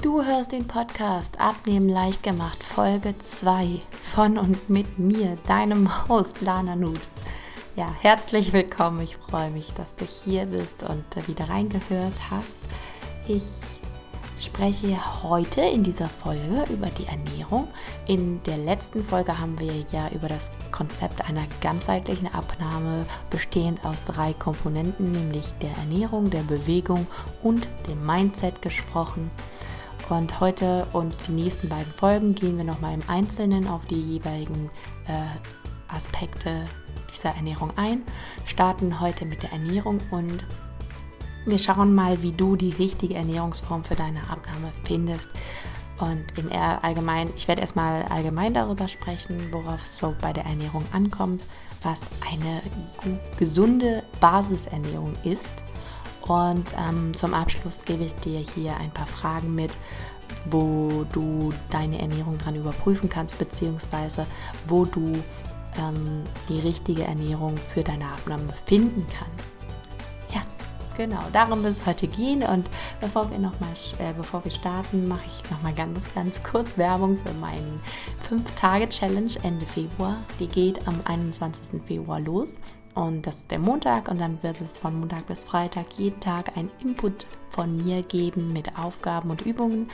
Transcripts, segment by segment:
Du hörst den Podcast Abnehmen leicht gemacht, Folge 2 von und mit mir, deinem Host Lana Nut. Ja, herzlich willkommen. Ich freue mich, dass du hier bist und wieder reingehört hast. Ich spreche heute in dieser Folge über die Ernährung. In der letzten Folge haben wir ja über das Konzept einer ganzheitlichen Abnahme bestehend aus drei Komponenten, nämlich der Ernährung, der Bewegung und dem Mindset gesprochen. Und heute und die nächsten beiden Folgen gehen wir nochmal im Einzelnen auf die jeweiligen äh, Aspekte dieser Ernährung ein, starten heute mit der Ernährung und wir schauen mal, wie du die richtige Ernährungsform für deine Abnahme findest. Und im Allgemeinen, ich werde erstmal allgemein darüber sprechen, worauf es so bei der Ernährung ankommt, was eine gesunde Basisernährung ist. Und ähm, zum Abschluss gebe ich dir hier ein paar Fragen mit, wo du deine Ernährung dran überprüfen kannst, beziehungsweise wo du ähm, die richtige Ernährung für deine Abnahme finden kannst. Genau, darum wird es heute gehen. Und bevor wir noch mal, äh, bevor wir starten, mache ich noch mal ganz, ganz kurz Werbung für meinen 5-Tage-Challenge Ende Februar. Die geht am 21. Februar los. Und das ist der Montag und dann wird es von Montag bis Freitag jeden Tag ein Input von mir geben mit Aufgaben und Übungen.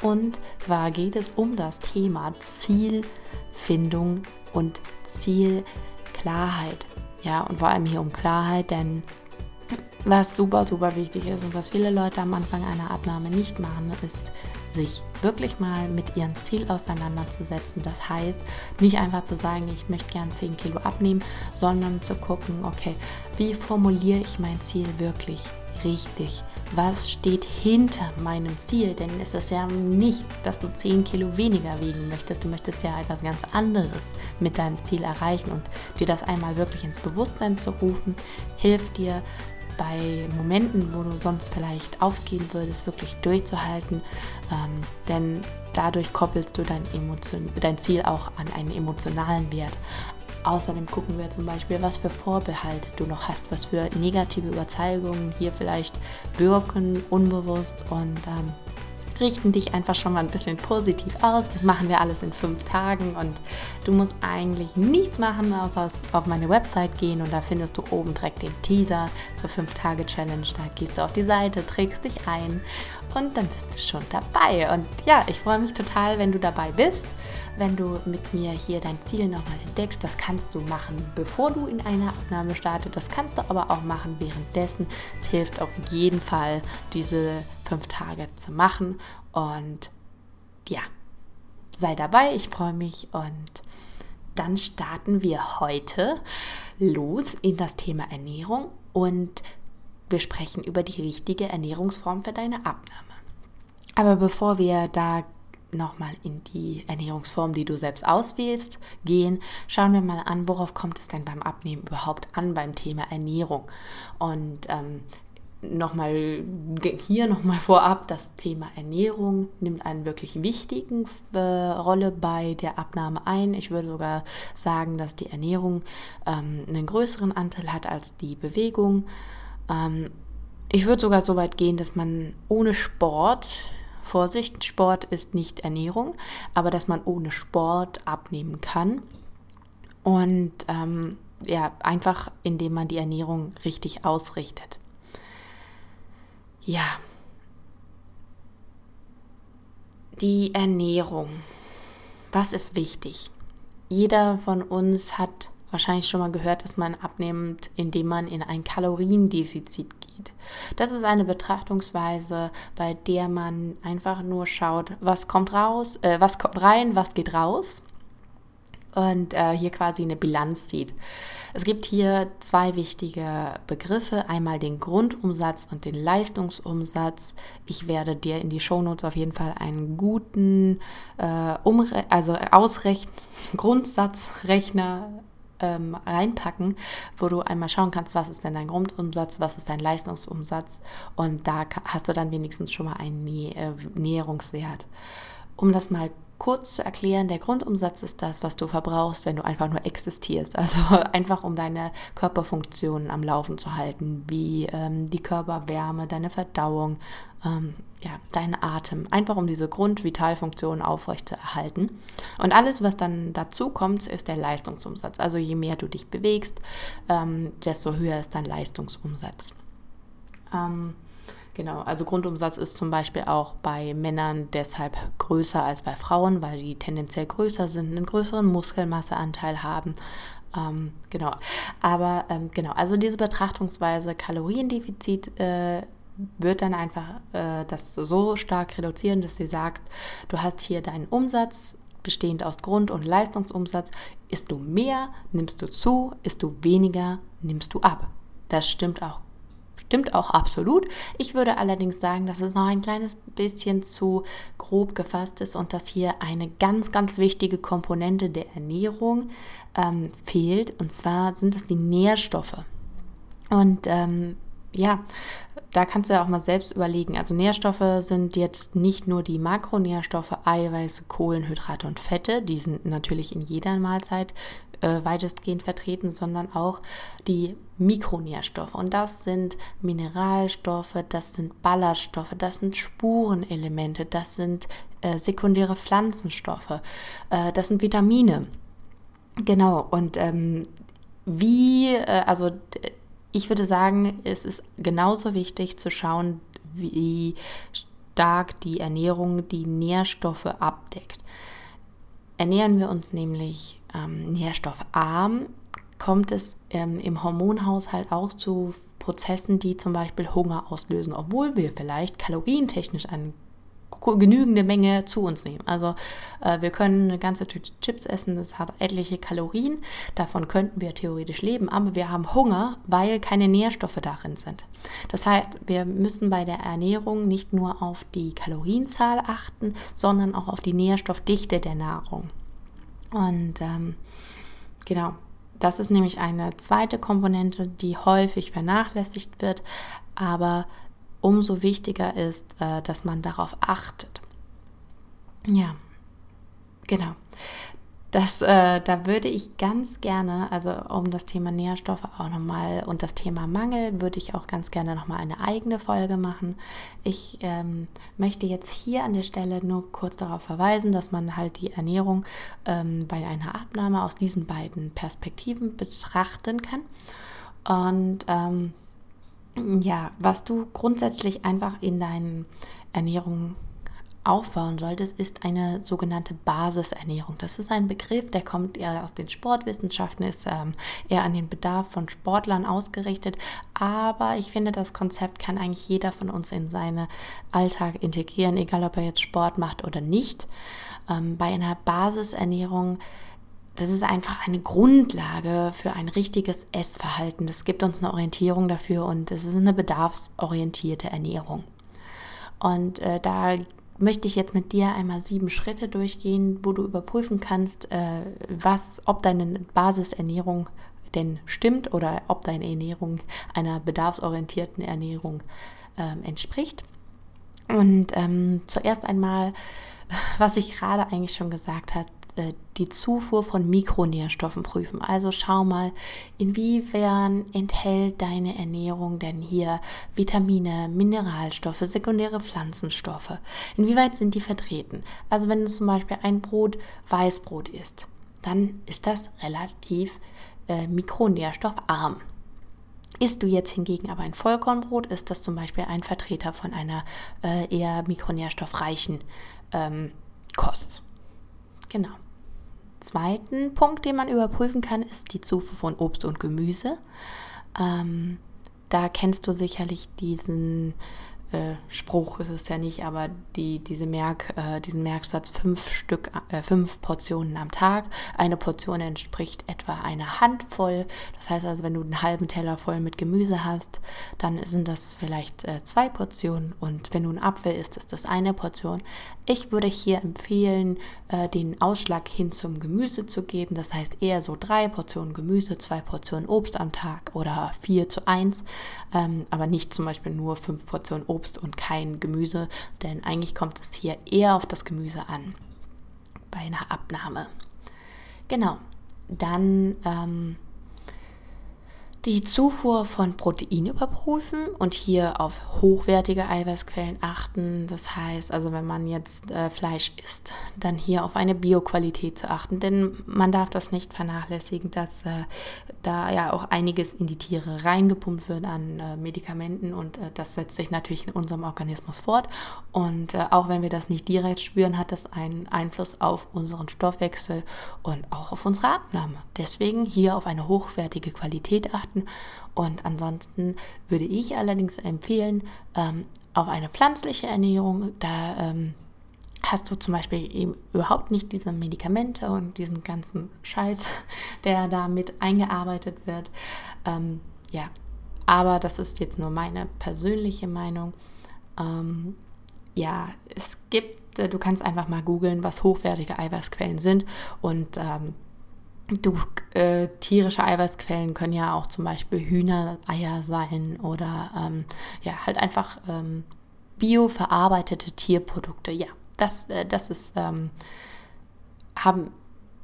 Und zwar geht es um das Thema Zielfindung und Zielklarheit. Ja, und vor allem hier um Klarheit, denn was super, super wichtig ist und was viele Leute am Anfang einer Abnahme nicht machen, ist sich wirklich mal mit ihrem Ziel auseinanderzusetzen. Das heißt, nicht einfach zu sagen, ich möchte gern 10 Kilo abnehmen, sondern zu gucken, okay, wie formuliere ich mein Ziel wirklich richtig? Was steht hinter meinem Ziel? Denn es ist ja nicht, dass du 10 Kilo weniger wiegen möchtest. Du möchtest ja etwas ganz anderes mit deinem Ziel erreichen und dir das einmal wirklich ins Bewusstsein zu rufen, hilft dir bei Momenten, wo du sonst vielleicht aufgehen würdest, wirklich durchzuhalten. Ähm, denn dadurch koppelst du dein, Emotion, dein Ziel auch an einen emotionalen Wert. Außerdem gucken wir zum Beispiel, was für Vorbehalte du noch hast, was für negative Überzeugungen hier vielleicht wirken, unbewusst und ähm, richten dich einfach schon mal ein bisschen positiv aus. Das machen wir alles in fünf Tagen und du musst eigentlich nichts machen, außer auf meine Website gehen und da findest du oben direkt den Teaser zur 5-Tage-Challenge. Da gehst du auf die Seite, trägst dich ein und dann bist du schon dabei. Und ja, ich freue mich total, wenn du dabei bist wenn du mit mir hier dein Ziel nochmal entdeckst. Das kannst du machen, bevor du in eine Abnahme startest. Das kannst du aber auch machen währenddessen. Es hilft auf jeden Fall, diese fünf Tage zu machen. Und ja, sei dabei. Ich freue mich und dann starten wir heute los in das Thema Ernährung und wir sprechen über die richtige Ernährungsform für deine Abnahme. Aber bevor wir da nochmal in die Ernährungsform, die du selbst auswählst, gehen, schauen wir mal an, worauf kommt es denn beim Abnehmen überhaupt an beim Thema Ernährung. Und ähm, nochmal hier nochmal vorab, das Thema Ernährung nimmt eine wirklich wichtige äh, Rolle bei der Abnahme ein. Ich würde sogar sagen, dass die Ernährung ähm, einen größeren Anteil hat als die Bewegung. Ähm, ich würde sogar so weit gehen, dass man ohne Sport Vorsicht, Sport ist nicht Ernährung, aber dass man ohne Sport abnehmen kann. Und ähm, ja, einfach indem man die Ernährung richtig ausrichtet. Ja. Die Ernährung. Was ist wichtig? Jeder von uns hat wahrscheinlich schon mal gehört, dass man abnimmt, indem man in ein Kaloriendefizit geht. Das ist eine Betrachtungsweise, bei der man einfach nur schaut, was kommt raus, äh, was kommt rein, was geht raus und äh, hier quasi eine Bilanz zieht. Es gibt hier zwei wichtige Begriffe, einmal den Grundumsatz und den Leistungsumsatz. Ich werde dir in die Shownotes auf jeden Fall einen guten äh, Umre also Ausrechn Grundsatzrechner ähm, reinpacken, wo du einmal schauen kannst, was ist denn dein Grundumsatz, was ist dein Leistungsumsatz und da hast du dann wenigstens schon mal einen Nä äh, Näherungswert. Um das mal kurz zu erklären, der Grundumsatz ist das, was du verbrauchst, wenn du einfach nur existierst. Also einfach um deine Körperfunktionen am Laufen zu halten, wie ähm, die Körperwärme, deine Verdauung, ähm, ja, deinen Atem. Einfach um diese Grundvitalfunktionen aufrechtzuerhalten. Und alles, was dann dazu kommt, ist der Leistungsumsatz. Also je mehr du dich bewegst, ähm, desto höher ist dein Leistungsumsatz. Ähm, Genau, also Grundumsatz ist zum Beispiel auch bei Männern deshalb größer als bei Frauen, weil die tendenziell größer sind, einen größeren Muskelmasseanteil haben. Ähm, genau, aber ähm, genau, also diese Betrachtungsweise Kaloriendefizit äh, wird dann einfach äh, das so stark reduzieren, dass sie sagt, du hast hier deinen Umsatz bestehend aus Grund- und Leistungsumsatz. Isst du mehr, nimmst du zu, isst du weniger, nimmst du ab. Das stimmt auch Stimmt auch absolut. Ich würde allerdings sagen, dass es noch ein kleines bisschen zu grob gefasst ist und dass hier eine ganz, ganz wichtige Komponente der Ernährung ähm, fehlt. Und zwar sind es die Nährstoffe. Und ähm, ja, da kannst du ja auch mal selbst überlegen. Also Nährstoffe sind jetzt nicht nur die Makronährstoffe, Eiweiße, Kohlenhydrate und Fette, die sind natürlich in jeder Mahlzeit äh, weitestgehend vertreten, sondern auch die Mikronährstoffe. Und das sind Mineralstoffe, das sind Ballaststoffe, das sind Spurenelemente, das sind äh, sekundäre Pflanzenstoffe, äh, das sind Vitamine. Genau, und ähm, wie, äh, also ich würde sagen, es ist genauso wichtig zu schauen, wie stark die Ernährung die Nährstoffe abdeckt. Ernähren wir uns nämlich ähm, nährstoffarm, kommt es ähm, im Hormonhaushalt auch zu Prozessen, die zum Beispiel Hunger auslösen, obwohl wir vielleicht kalorientechnisch eine genügende Menge zu uns nehmen. Also äh, wir können eine ganze Tüte Chips essen, das hat etliche Kalorien, davon könnten wir theoretisch leben, aber wir haben Hunger, weil keine Nährstoffe darin sind. Das heißt, wir müssen bei der Ernährung nicht nur auf die Kalorienzahl achten, sondern auch auf die Nährstoffdichte der Nahrung. Und ähm, genau, das ist nämlich eine zweite Komponente, die häufig vernachlässigt wird, aber umso wichtiger ist, äh, dass man darauf achtet. Ja, genau. Das, äh, da würde ich ganz gerne, also um das Thema Nährstoffe auch nochmal und das Thema Mangel, würde ich auch ganz gerne nochmal eine eigene Folge machen. Ich ähm, möchte jetzt hier an der Stelle nur kurz darauf verweisen, dass man halt die Ernährung ähm, bei einer Abnahme aus diesen beiden Perspektiven betrachten kann. Und ähm, ja, was du grundsätzlich einfach in deinen Ernährung aufbauen solltest, ist eine sogenannte Basisernährung. Das ist ein Begriff, der kommt eher aus den Sportwissenschaften, ist ähm, eher an den Bedarf von Sportlern ausgerichtet. Aber ich finde, das Konzept kann eigentlich jeder von uns in seinen Alltag integrieren, egal ob er jetzt Sport macht oder nicht. Ähm, bei einer Basisernährung das ist einfach eine Grundlage für ein richtiges Essverhalten. Das gibt uns eine Orientierung dafür und es ist eine bedarfsorientierte Ernährung. Und äh, da möchte ich jetzt mit dir einmal sieben Schritte durchgehen, wo du überprüfen kannst, äh, was, ob deine Basisernährung denn stimmt oder ob deine Ernährung einer bedarfsorientierten Ernährung äh, entspricht. Und ähm, zuerst einmal, was ich gerade eigentlich schon gesagt habe, die Zufuhr von Mikronährstoffen prüfen. Also schau mal, inwiefern enthält deine Ernährung denn hier Vitamine, Mineralstoffe, sekundäre Pflanzenstoffe? Inwieweit sind die vertreten? Also wenn du zum Beispiel ein Brot Weißbrot isst, dann ist das relativ äh, mikronährstoffarm. Isst du jetzt hingegen aber ein Vollkornbrot, ist das zum Beispiel ein Vertreter von einer äh, eher mikronährstoffreichen ähm, Kost. Genau. Zweiten Punkt, den man überprüfen kann, ist die Zufuhr von Obst und Gemüse. Ähm, da kennst du sicherlich diesen äh, Spruch ist es ja nicht, aber die, diese Merk, äh, diesen Merksatz fünf Stück, äh, fünf Portionen am Tag. Eine Portion entspricht etwa einer Handvoll. Das heißt also, wenn du einen halben Teller voll mit Gemüse hast, dann sind das vielleicht äh, zwei Portionen. Und wenn du einen Apfel isst, ist das eine Portion. Ich würde hier empfehlen, äh, den Ausschlag hin zum Gemüse zu geben. Das heißt eher so drei Portionen Gemüse, zwei Portionen Obst am Tag oder vier zu eins. Ähm, aber nicht zum Beispiel nur fünf Portionen Obst und kein Gemüse, denn eigentlich kommt es hier eher auf das Gemüse an. bei einer Abnahme. Genau, dann ähm, die Zufuhr von Protein überprüfen und hier auf hochwertige Eiweißquellen achten. Das heißt, also wenn man jetzt äh, Fleisch isst, dann hier auf eine Bioqualität zu achten, denn man darf das nicht vernachlässigen, dass äh, da ja auch einiges in die Tiere reingepumpt wird an äh, Medikamenten und äh, das setzt sich natürlich in unserem Organismus fort. Und äh, auch wenn wir das nicht direkt spüren, hat das einen Einfluss auf unseren Stoffwechsel und auch auf unsere Abnahme. Deswegen hier auf eine hochwertige Qualität achten achten. Und ansonsten würde ich allerdings empfehlen, ähm, auf eine pflanzliche Ernährung, da ähm, hast du zum Beispiel eben überhaupt nicht diese Medikamente und diesen ganzen Scheiß, der da mit eingearbeitet wird. Ähm, ja, aber das ist jetzt nur meine persönliche Meinung. Ähm, ja, es gibt, äh, du kannst einfach mal googeln, was hochwertige Eiweißquellen sind und ähm, Du, äh, tierische Eiweißquellen können ja auch zum Beispiel Hühnereier sein oder ähm, ja, halt einfach ähm, bioverarbeitete Tierprodukte. Ja, das, äh, das ist, ähm, haben,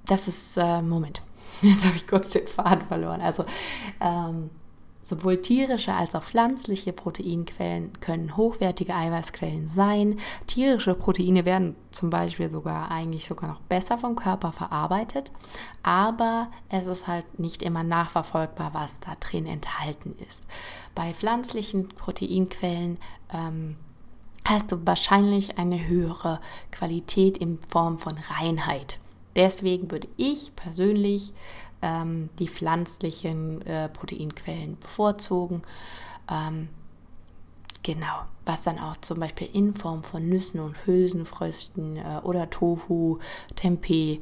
das ist, äh, Moment, jetzt habe ich kurz den Faden verloren. Also, ähm, Sowohl tierische als auch pflanzliche Proteinquellen können hochwertige Eiweißquellen sein. Tierische Proteine werden zum Beispiel sogar eigentlich sogar noch besser vom Körper verarbeitet, aber es ist halt nicht immer nachverfolgbar, was da drin enthalten ist. Bei pflanzlichen Proteinquellen ähm, hast du wahrscheinlich eine höhere Qualität in Form von Reinheit. Deswegen würde ich persönlich ähm, die pflanzlichen äh, Proteinquellen bevorzugen. Ähm, genau, was dann auch zum Beispiel in Form von Nüssen und Hülsenfrüchten äh, oder Tofu, Tempeh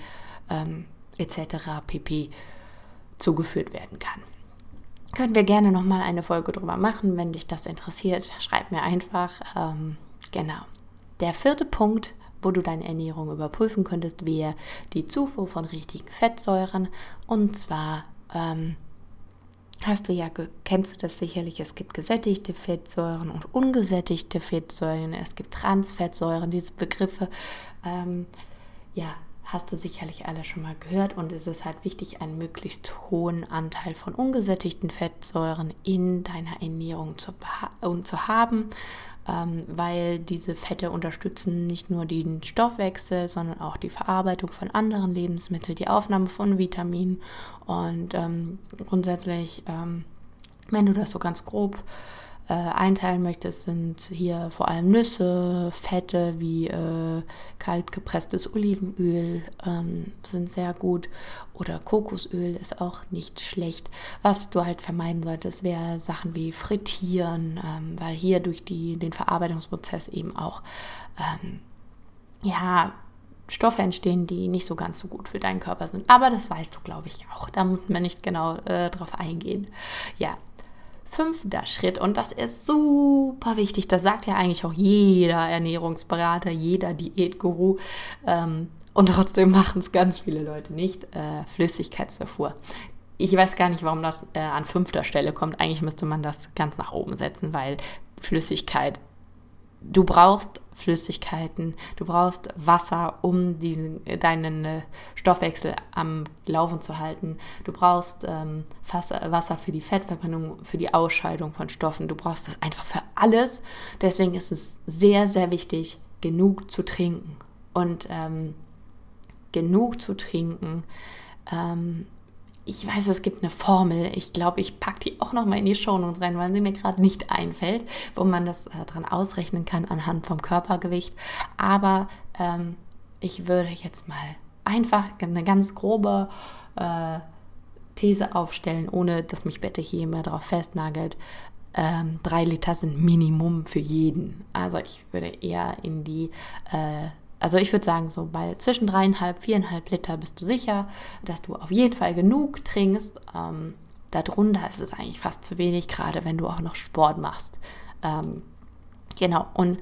ähm, etc. pp. zugeführt werden kann. Können wir gerne nochmal eine Folge drüber machen, wenn dich das interessiert. Schreib mir einfach. Ähm, genau. Der vierte Punkt wo du deine Ernährung überprüfen könntest, wäre die Zufuhr von richtigen Fettsäuren. Und zwar ähm, hast du ja, kennst du das sicherlich, es gibt gesättigte Fettsäuren und ungesättigte Fettsäuren, es gibt Transfettsäuren, diese Begriffe, ähm, ja, hast du sicherlich alle schon mal gehört. Und es ist halt wichtig, einen möglichst hohen Anteil von ungesättigten Fettsäuren in deiner Ernährung zu, zu haben ähm, weil diese Fette unterstützen nicht nur den Stoffwechsel, sondern auch die Verarbeitung von anderen Lebensmitteln, die Aufnahme von Vitaminen. Und ähm, grundsätzlich, ähm, wenn du das so ganz grob einteilen möchtest, sind hier vor allem Nüsse, Fette wie äh, kalt gepresstes Olivenöl ähm, sind sehr gut oder Kokosöl ist auch nicht schlecht. Was du halt vermeiden solltest, wäre Sachen wie Frittieren, ähm, weil hier durch die, den Verarbeitungsprozess eben auch ähm, ja, Stoffe entstehen, die nicht so ganz so gut für deinen Körper sind. Aber das weißt du, glaube ich, auch. Da muss man nicht genau äh, drauf eingehen. Ja, Fünfter Schritt, und das ist super wichtig, das sagt ja eigentlich auch jeder Ernährungsberater, jeder Diätguru, ähm, und trotzdem machen es ganz viele Leute nicht, äh, Flüssigkeitszufuhr. Ich weiß gar nicht, warum das äh, an fünfter Stelle kommt. Eigentlich müsste man das ganz nach oben setzen, weil Flüssigkeit du brauchst Flüssigkeiten, du brauchst Wasser, um diesen, deinen äh, Stoffwechsel am Laufen zu halten. Du brauchst ähm, Wasser für die Fettverbrennung, für die Ausscheidung von Stoffen. Du brauchst das einfach für alles. Deswegen ist es sehr, sehr wichtig, genug zu trinken. Und ähm, genug zu trinken ähm, ich weiß, es gibt eine Formel. Ich glaube, ich packe die auch noch mal in die Shownotes rein, weil sie mir gerade nicht einfällt, wo man das äh, dran ausrechnen kann anhand vom Körpergewicht. Aber ähm, ich würde jetzt mal einfach eine ganz grobe äh, These aufstellen, ohne dass mich Bette hier immer darauf festnagelt. Ähm, drei Liter sind Minimum für jeden. Also ich würde eher in die äh, also ich würde sagen, so bei zwischen dreieinhalb, viereinhalb Liter bist du sicher, dass du auf jeden Fall genug trinkst. Ähm, darunter ist es eigentlich fast zu wenig, gerade wenn du auch noch Sport machst. Ähm, genau, und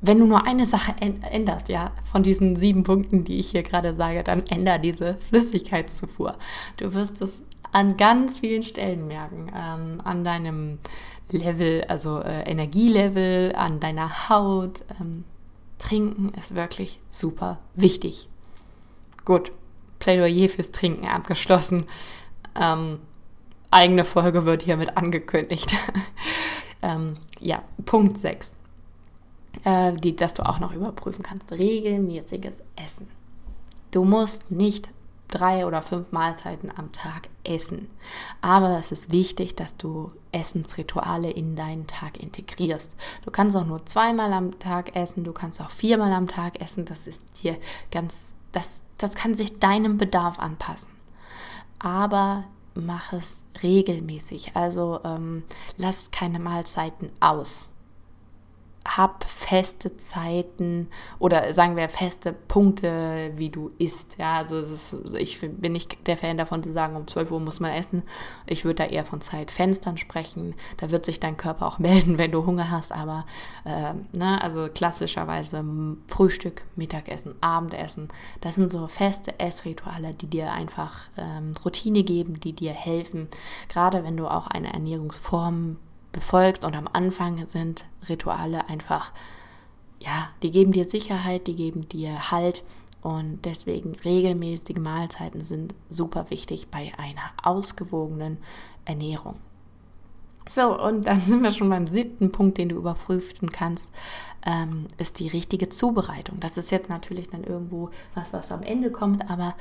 wenn du nur eine Sache änderst, ja, von diesen sieben Punkten, die ich hier gerade sage, dann änder diese Flüssigkeitszufuhr. Du wirst es an ganz vielen Stellen merken, ähm, an deinem Level, also äh, Energielevel, an deiner Haut, ähm, Trinken ist wirklich super wichtig. gut, Plädoyer fürs Trinken abgeschlossen. Ähm, eigene Folge wird hiermit angekündigt. ähm, ja, Punkt 6, äh, die, dass du auch noch überprüfen kannst. Regelmäßiges Essen. Du musst nicht drei oder fünf Mahlzeiten am Tag essen. Aber es ist wichtig, dass du Essensrituale in deinen Tag integrierst. Du kannst auch nur zweimal am Tag essen, du kannst auch viermal am Tag essen. Das ist dir ganz, das, das kann sich deinem Bedarf anpassen. Aber mach es regelmäßig. Also ähm, lass keine Mahlzeiten aus hab feste Zeiten oder sagen wir feste Punkte, wie du isst. Ja, also ist, ich bin nicht der Fan davon zu sagen, um 12 Uhr muss man essen. Ich würde da eher von Zeitfenstern sprechen. Da wird sich dein Körper auch melden, wenn du Hunger hast. Aber äh, ne, also klassischerweise Frühstück, Mittagessen, Abendessen. Das sind so feste Essrituale, die dir einfach ähm, Routine geben, die dir helfen. Gerade wenn du auch eine Ernährungsform befolgst. Und am Anfang sind Rituale einfach, ja, die geben dir Sicherheit, die geben dir Halt. Und deswegen regelmäßige Mahlzeiten sind super wichtig bei einer ausgewogenen Ernährung. So, und dann sind wir schon beim siebten Punkt, den du überprüfen kannst, ähm, ist die richtige Zubereitung. Das ist jetzt natürlich dann irgendwo was, was am Ende kommt, aber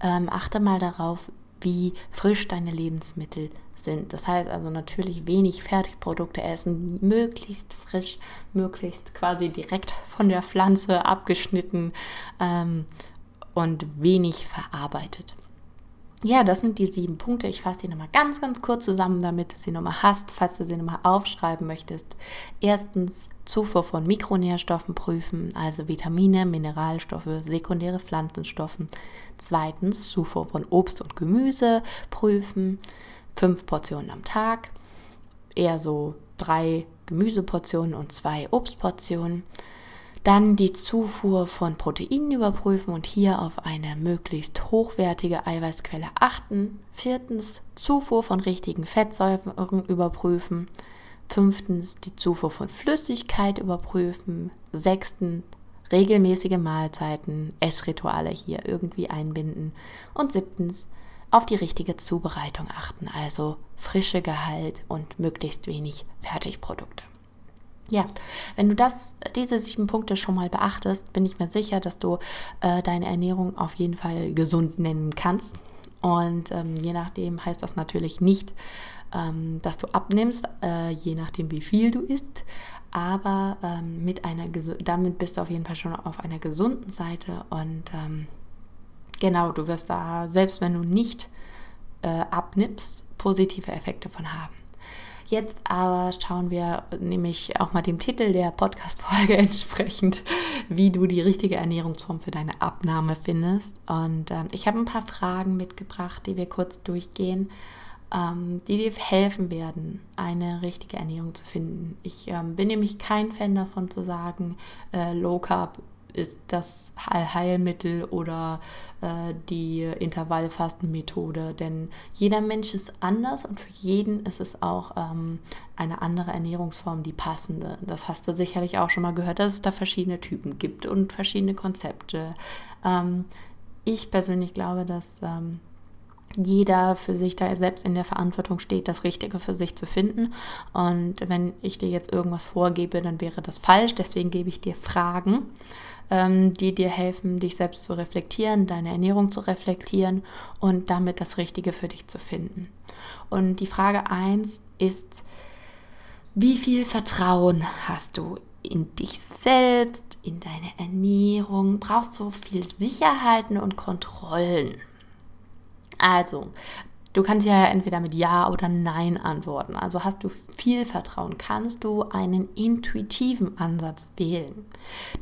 ähm, achte mal darauf, wie frisch deine Lebensmittel sind. Das heißt also natürlich wenig Fertigprodukte essen, möglichst frisch, möglichst quasi direkt von der Pflanze abgeschnitten ähm, und wenig verarbeitet. Ja, das sind die sieben Punkte. Ich fasse die nochmal ganz, ganz kurz zusammen, damit du sie nochmal hast, falls du sie nochmal aufschreiben möchtest. Erstens Zufuhr von Mikronährstoffen prüfen, also Vitamine, Mineralstoffe, sekundäre Pflanzenstoffen. Zweitens Zufuhr von Obst und Gemüse prüfen, fünf Portionen am Tag, eher so drei Gemüseportionen und zwei Obstportionen. Dann die Zufuhr von Proteinen überprüfen und hier auf eine möglichst hochwertige Eiweißquelle achten. Viertens, Zufuhr von richtigen Fettsäuren überprüfen. Fünftens, die Zufuhr von Flüssigkeit überprüfen. Sechstens, regelmäßige Mahlzeiten, Essrituale hier irgendwie einbinden. Und siebtens, auf die richtige Zubereitung achten, also frische Gehalt und möglichst wenig Fertigprodukte. Ja, wenn du das, diese sieben Punkte schon mal beachtest, bin ich mir sicher, dass du äh, deine Ernährung auf jeden Fall gesund nennen kannst. Und ähm, je nachdem heißt das natürlich nicht, ähm, dass du abnimmst, äh, je nachdem wie viel du isst. Aber ähm, mit einer damit bist du auf jeden Fall schon auf einer gesunden Seite. Und ähm, genau, du wirst da, selbst wenn du nicht äh, abnimmst, positive Effekte von haben. Jetzt aber schauen wir nämlich auch mal dem Titel der Podcast-Folge entsprechend, wie du die richtige Ernährungsform für deine Abnahme findest. Und ähm, ich habe ein paar Fragen mitgebracht, die wir kurz durchgehen, ähm, die dir helfen werden, eine richtige Ernährung zu finden. Ich ähm, bin nämlich kein Fan davon zu sagen, äh, Low Carb ist das Heilmittel oder äh, die Intervallfastenmethode. Denn jeder Mensch ist anders und für jeden ist es auch ähm, eine andere Ernährungsform, die passende. Das hast du sicherlich auch schon mal gehört, dass es da verschiedene Typen gibt und verschiedene Konzepte. Ähm, ich persönlich glaube, dass ähm, jeder für sich da selbst in der Verantwortung steht, das Richtige für sich zu finden. Und wenn ich dir jetzt irgendwas vorgebe, dann wäre das falsch. Deswegen gebe ich dir Fragen ähm, die dir helfen, dich selbst zu reflektieren, deine Ernährung zu reflektieren und damit das Richtige für dich zu finden. Und die Frage 1 ist, wie viel Vertrauen hast du in dich selbst, in deine Ernährung? Brauchst du viel Sicherheiten und Kontrollen? Also, Du kannst ja entweder mit Ja oder Nein antworten. Also hast du viel Vertrauen, kannst du einen intuitiven Ansatz wählen.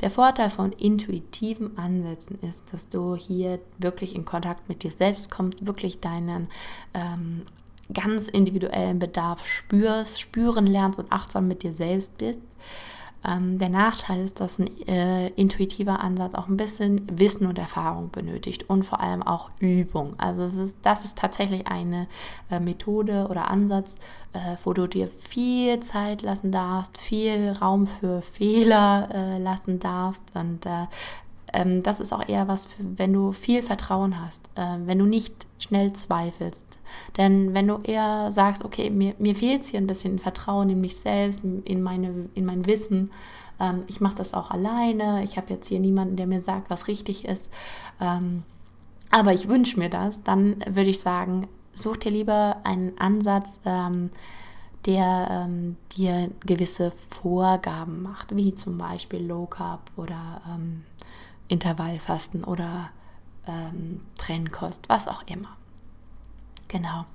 Der Vorteil von intuitiven Ansätzen ist, dass du hier wirklich in Kontakt mit dir selbst kommst, wirklich deinen ähm, ganz individuellen Bedarf spürst, spüren lernst und achtsam mit dir selbst bist. Ähm, der Nachteil ist, dass ein äh, intuitiver Ansatz auch ein bisschen Wissen und Erfahrung benötigt und vor allem auch Übung. Also ist, das ist tatsächlich eine äh, Methode oder Ansatz, äh, wo du dir viel Zeit lassen darfst, viel Raum für Fehler äh, lassen darfst und äh, ähm, das ist auch eher was, für, wenn du viel Vertrauen hast, äh, wenn du nicht schnell zweifelst. Denn wenn du eher sagst, okay, mir, mir fehlt hier ein bisschen Vertrauen in mich selbst, in, meine, in mein Wissen, ähm, ich mache das auch alleine, ich habe jetzt hier niemanden, der mir sagt, was richtig ist, ähm, aber ich wünsche mir das, dann würde ich sagen, such dir lieber einen Ansatz, ähm, der ähm, dir gewisse Vorgaben macht, wie zum Beispiel Low Carb oder ähm, Intervallfasten oder ähm, Trennkost, was auch immer. Genau.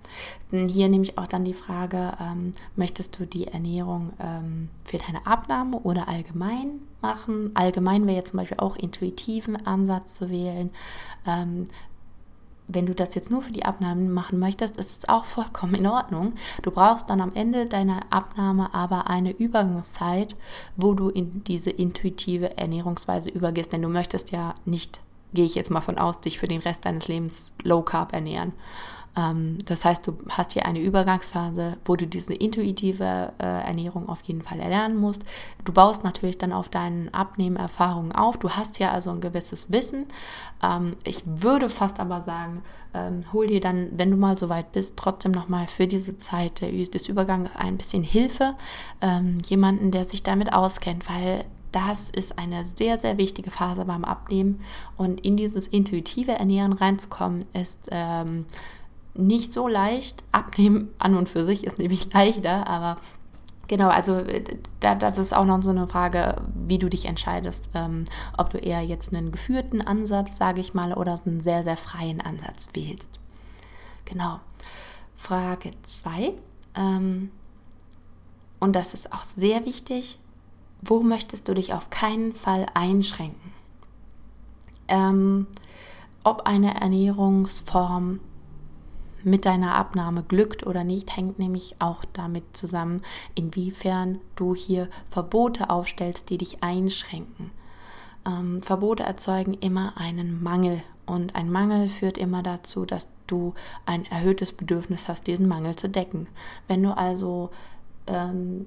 Hier nehme ich auch dann die Frage, ähm, möchtest du die Ernährung ähm, für deine Abnahme oder allgemein machen? Allgemein wäre jetzt zum Beispiel auch intuitiven Ansatz zu wählen. Ähm, wenn du das jetzt nur für die Abnahme machen möchtest, ist es auch vollkommen in Ordnung. Du brauchst dann am Ende deiner Abnahme aber eine Übergangszeit, wo du in diese intuitive Ernährungsweise übergehst, denn du möchtest ja nicht, gehe ich jetzt mal von aus, dich für den Rest deines Lebens low carb ernähren. Ähm, das heißt, du hast hier eine Übergangsphase, wo du diese intuitive äh, Ernährung auf jeden Fall erlernen musst. Du baust natürlich dann auf deinen Abnehmerfahrungen auf. Du hast ja also ein gewisses Wissen. Ähm, ich würde fast aber sagen, ähm, hol dir dann, wenn du mal so weit bist, trotzdem nochmal für diese Zeit des Übergangs ein bisschen Hilfe. jemanden, der sich damit auskennt, weil das ist eine sehr, sehr wichtige Phase beim Abnehmen. Und in dieses intuitive Ernähren reinzukommen, ist ähm, nicht so leicht. Abnehmen an und für sich ist nämlich leichter, aber genau, also äh, da, das ist auch noch so eine Frage, wie du dich entscheidest, ähm, ob du eher jetzt einen geführten Ansatz, sage ich mal, oder einen sehr, sehr freien Ansatz wählst. Genau. Frage 2. Ähm, und das ist auch sehr wichtig. Wo möchtest du dich auf keinen Fall einschränken? Ähm, ob eine Ernährungsform mit deiner Abnahme glückt oder nicht, hängt nämlich auch damit zusammen, inwiefern du hier Verbote aufstellst, die dich einschränken. Ähm, Verbote erzeugen immer einen Mangel und ein Mangel führt immer dazu, dass du ein erhöhtes Bedürfnis hast, diesen Mangel zu decken. Wenn du also ähm,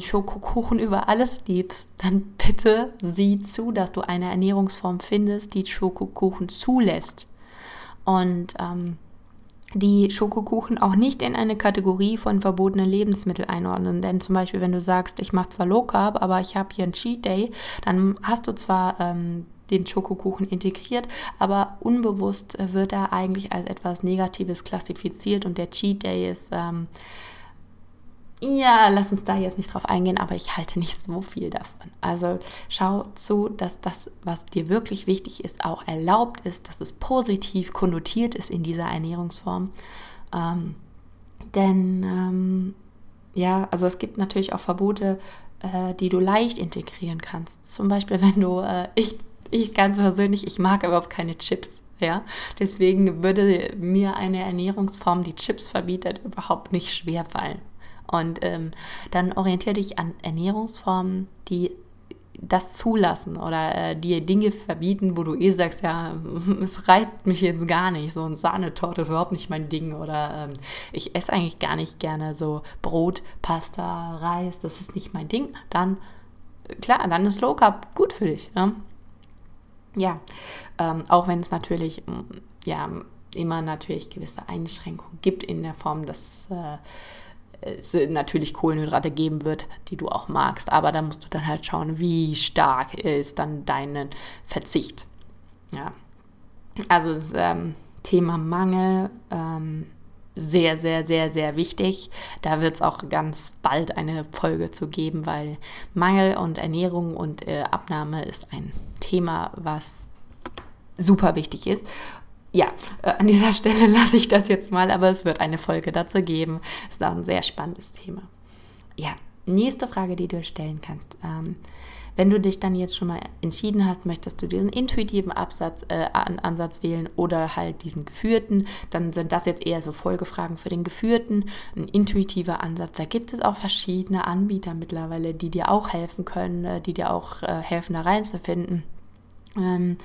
Schokokuchen über alles liebst, dann bitte sieh zu, dass du eine Ernährungsform findest, die Schokokuchen zulässt. Und ähm, die Schokokuchen auch nicht in eine Kategorie von verbotenen Lebensmitteln einordnen. Denn zum Beispiel, wenn du sagst, ich mache zwar Low Carb, aber ich habe hier einen Cheat Day, dann hast du zwar ähm, den Schokokuchen integriert, aber unbewusst wird er eigentlich als etwas Negatives klassifiziert und der Cheat Day ist ähm, ja, lass uns da jetzt nicht drauf eingehen, aber ich halte nicht so viel davon. Also schau zu, dass das, was dir wirklich wichtig ist, auch erlaubt ist, dass es positiv konnotiert ist in dieser Ernährungsform. Ähm, denn ähm, ja, also es gibt natürlich auch Verbote, äh, die du leicht integrieren kannst. Zum Beispiel, wenn du, äh, ich, ich ganz persönlich, ich mag überhaupt keine Chips. Ja, deswegen würde mir eine Ernährungsform, die Chips verbietet, überhaupt nicht schwer fallen. Und ähm, dann orientiere dich an Ernährungsformen, die das zulassen oder äh, dir Dinge verbieten, wo du eh sagst, ja, es reizt mich jetzt gar nicht. So ein Sahnetorte ist überhaupt nicht mein Ding. Oder ähm, ich esse eigentlich gar nicht gerne so Brot, Pasta, Reis, das ist nicht mein Ding. Dann, klar, dann ist Low Carb gut für dich. Ja, ja ähm, auch wenn es natürlich, ja, immer natürlich gewisse Einschränkungen gibt in der Form, dass äh, es natürlich Kohlenhydrate geben wird, die du auch magst. Aber da musst du dann halt schauen, wie stark ist dann dein Verzicht. Ja. Also das ähm, Thema Mangel ähm, sehr, sehr, sehr, sehr wichtig. Da wird es auch ganz bald eine Folge zu geben, weil Mangel und Ernährung und äh, Abnahme ist ein Thema, was super wichtig ist ja, äh, an dieser Stelle lasse ich das jetzt mal, aber es wird eine Folge dazu geben. Ist auch ein sehr spannendes Thema. Ja, nächste Frage, die du stellen kannst. Ähm, wenn du dich dann jetzt schon mal entschieden hast, möchtest du diesen intuitiven Absatz, äh, Ansatz wählen oder halt diesen geführten, dann sind das jetzt eher so Folgefragen für den geführten. Ein intuitiver Ansatz, da gibt es auch verschiedene Anbieter mittlerweile, die dir auch helfen können, äh, die dir auch äh, helfen, da reinzufinden. Ähm,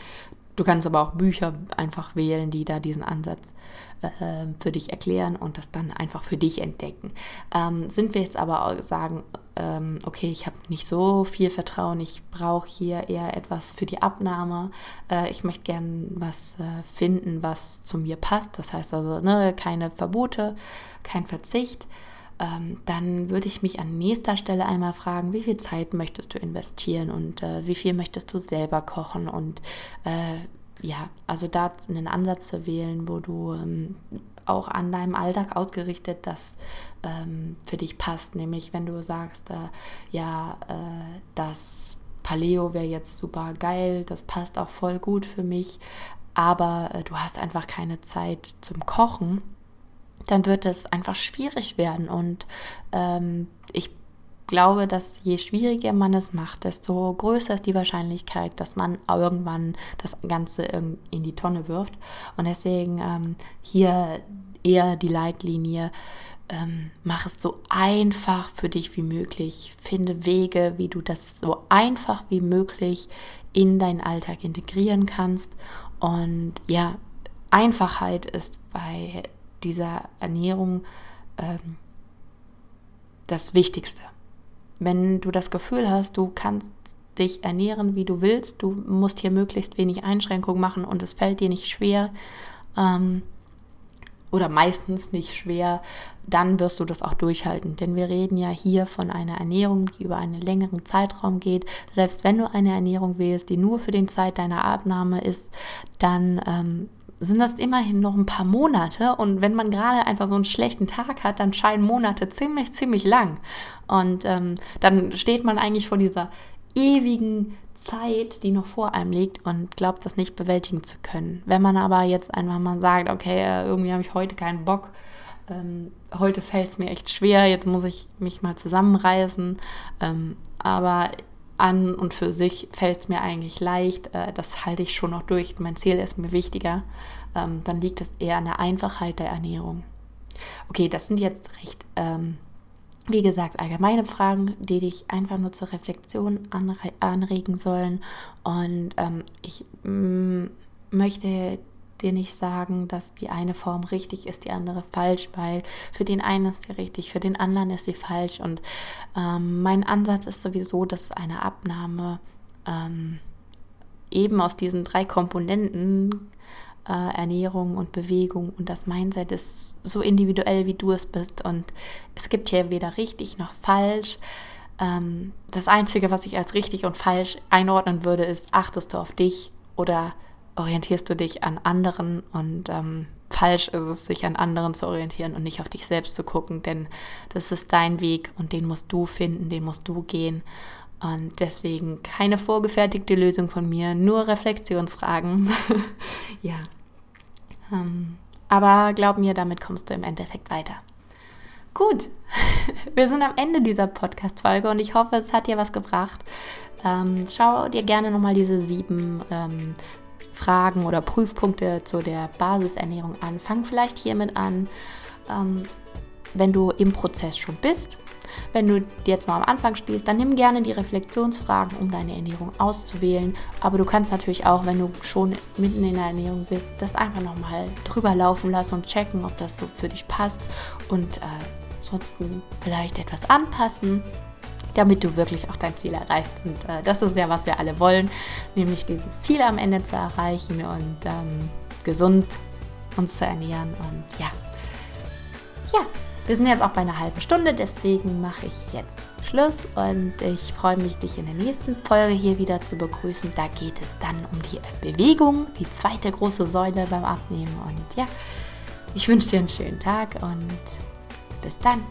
Du kannst aber auch Bücher einfach wählen, die da diesen Ansatz äh, für dich erklären und das dann einfach für dich entdecken. Ähm, sind wir jetzt aber auch sagen, ähm, okay, ich habe nicht so viel Vertrauen, ich brauche hier eher etwas für die Abnahme, äh, ich möchte gern was äh, finden, was zu mir passt, das heißt also ne, keine Verbote, kein Verzicht, dann würde ich mich an nächster Stelle einmal fragen, wie viel Zeit möchtest du investieren und äh, wie viel möchtest du selber kochen und äh, ja, also da einen Ansatz zu wählen, wo du ähm, auch an deinem Alltag ausgerichtet das ähm, für dich passt. Nämlich wenn du sagst, äh, ja, äh, das Paleo wäre jetzt super geil, das passt auch voll gut für mich, aber äh, du hast einfach keine Zeit zum Kochen, dann wird es einfach schwierig werden. Und ähm, ich glaube, dass je schwieriger man es macht, desto größer ist die Wahrscheinlichkeit, dass man irgendwann das Ganze in die Tonne wirft. Und deswegen ähm, hier eher die Leitlinie, ähm, mach es so einfach für dich wie möglich. Finde Wege, wie du das so einfach wie möglich in deinen Alltag integrieren kannst. Und ja, Einfachheit ist bei dieser Ernährung ähm, das Wichtigste wenn du das Gefühl hast, du kannst dich ernähren, wie du willst, du musst hier möglichst wenig Einschränkungen machen und es fällt dir nicht schwer ähm, oder meistens nicht schwer, dann wirst du das auch durchhalten. Denn wir reden ja hier von einer Ernährung, die über einen längeren Zeitraum geht. Selbst wenn du eine Ernährung wählst, die nur für den Zeit deiner Abnahme ist, dann ähm, sind das immerhin noch ein paar Monate. Und wenn man gerade einfach so einen schlechten Tag hat, dann scheinen Monate ziemlich, ziemlich lang. Und ähm, dann steht man eigentlich vor dieser ewigen Zeit, die noch vor einem liegt und glaubt, das nicht bewältigen zu können. Wenn man aber jetzt einfach mal sagt, okay, äh, irgendwie habe ich heute keinen Bock, ähm, heute fällt es mir echt schwer, jetzt muss ich mich mal zusammenreißen, ähm, aber an und für sich fällt es mir eigentlich leicht, äh, das halte ich schon noch durch, mein Ziel ist mir wichtiger, ähm, dann liegt es eher an der Einfachheit der Ernährung. Okay, das sind jetzt recht, ähm, wie gesagt, allgemeine Fragen, die dich einfach nur zur Reflexion anre anregen sollen. Und ähm, ich mm, möchte dir nicht sagen, dass die eine Form richtig ist, die andere falsch, weil für den einen ist sie richtig, für den anderen ist sie falsch. Und ähm, mein Ansatz ist sowieso, dass eine Abnahme ähm, eben aus diesen drei Komponenten äh, Ernährung und Bewegung und das Mindset ist so individuell, wie du es bist. Und es gibt hier weder richtig noch falsch. Ähm, das Einzige, was ich als richtig und falsch einordnen würde, ist, achtest du auf dich oder orientierst du dich an anderen und ähm, falsch ist es, sich an anderen zu orientieren und nicht auf dich selbst zu gucken, denn das ist dein Weg und den musst du finden, den musst du gehen. Und deswegen keine vorgefertigte Lösung von mir, nur Reflexionsfragen. ja. Ähm, aber glaub mir, damit kommst du im Endeffekt weiter. Gut, wir sind am Ende dieser Podcast-Folge und ich hoffe, es hat dir was gebracht. Ähm, schau dir gerne nochmal diese sieben ähm, Fragen oder Prüfpunkte zu der Basisernährung an. Fang vielleicht hiermit an, ähm, wenn du im Prozess schon bist. Wenn du jetzt noch am Anfang stehst, dann nimm gerne die Reflexionsfragen, um deine Ernährung auszuwählen. Aber du kannst natürlich auch, wenn du schon mitten in der Ernährung bist, das einfach nochmal drüber laufen lassen und checken, ob das so für dich passt. Und äh, ansonsten vielleicht etwas anpassen damit du wirklich auch dein Ziel erreichst. Und äh, das ist ja, was wir alle wollen, nämlich dieses Ziel am Ende zu erreichen und ähm, gesund uns zu ernähren. Und ja, ja, wir sind jetzt auch bei einer halben Stunde, deswegen mache ich jetzt Schluss und ich freue mich, dich in der nächsten Folge hier wieder zu begrüßen. Da geht es dann um die Bewegung, die zweite große Säule beim Abnehmen. Und ja, ich wünsche dir einen schönen Tag und bis dann.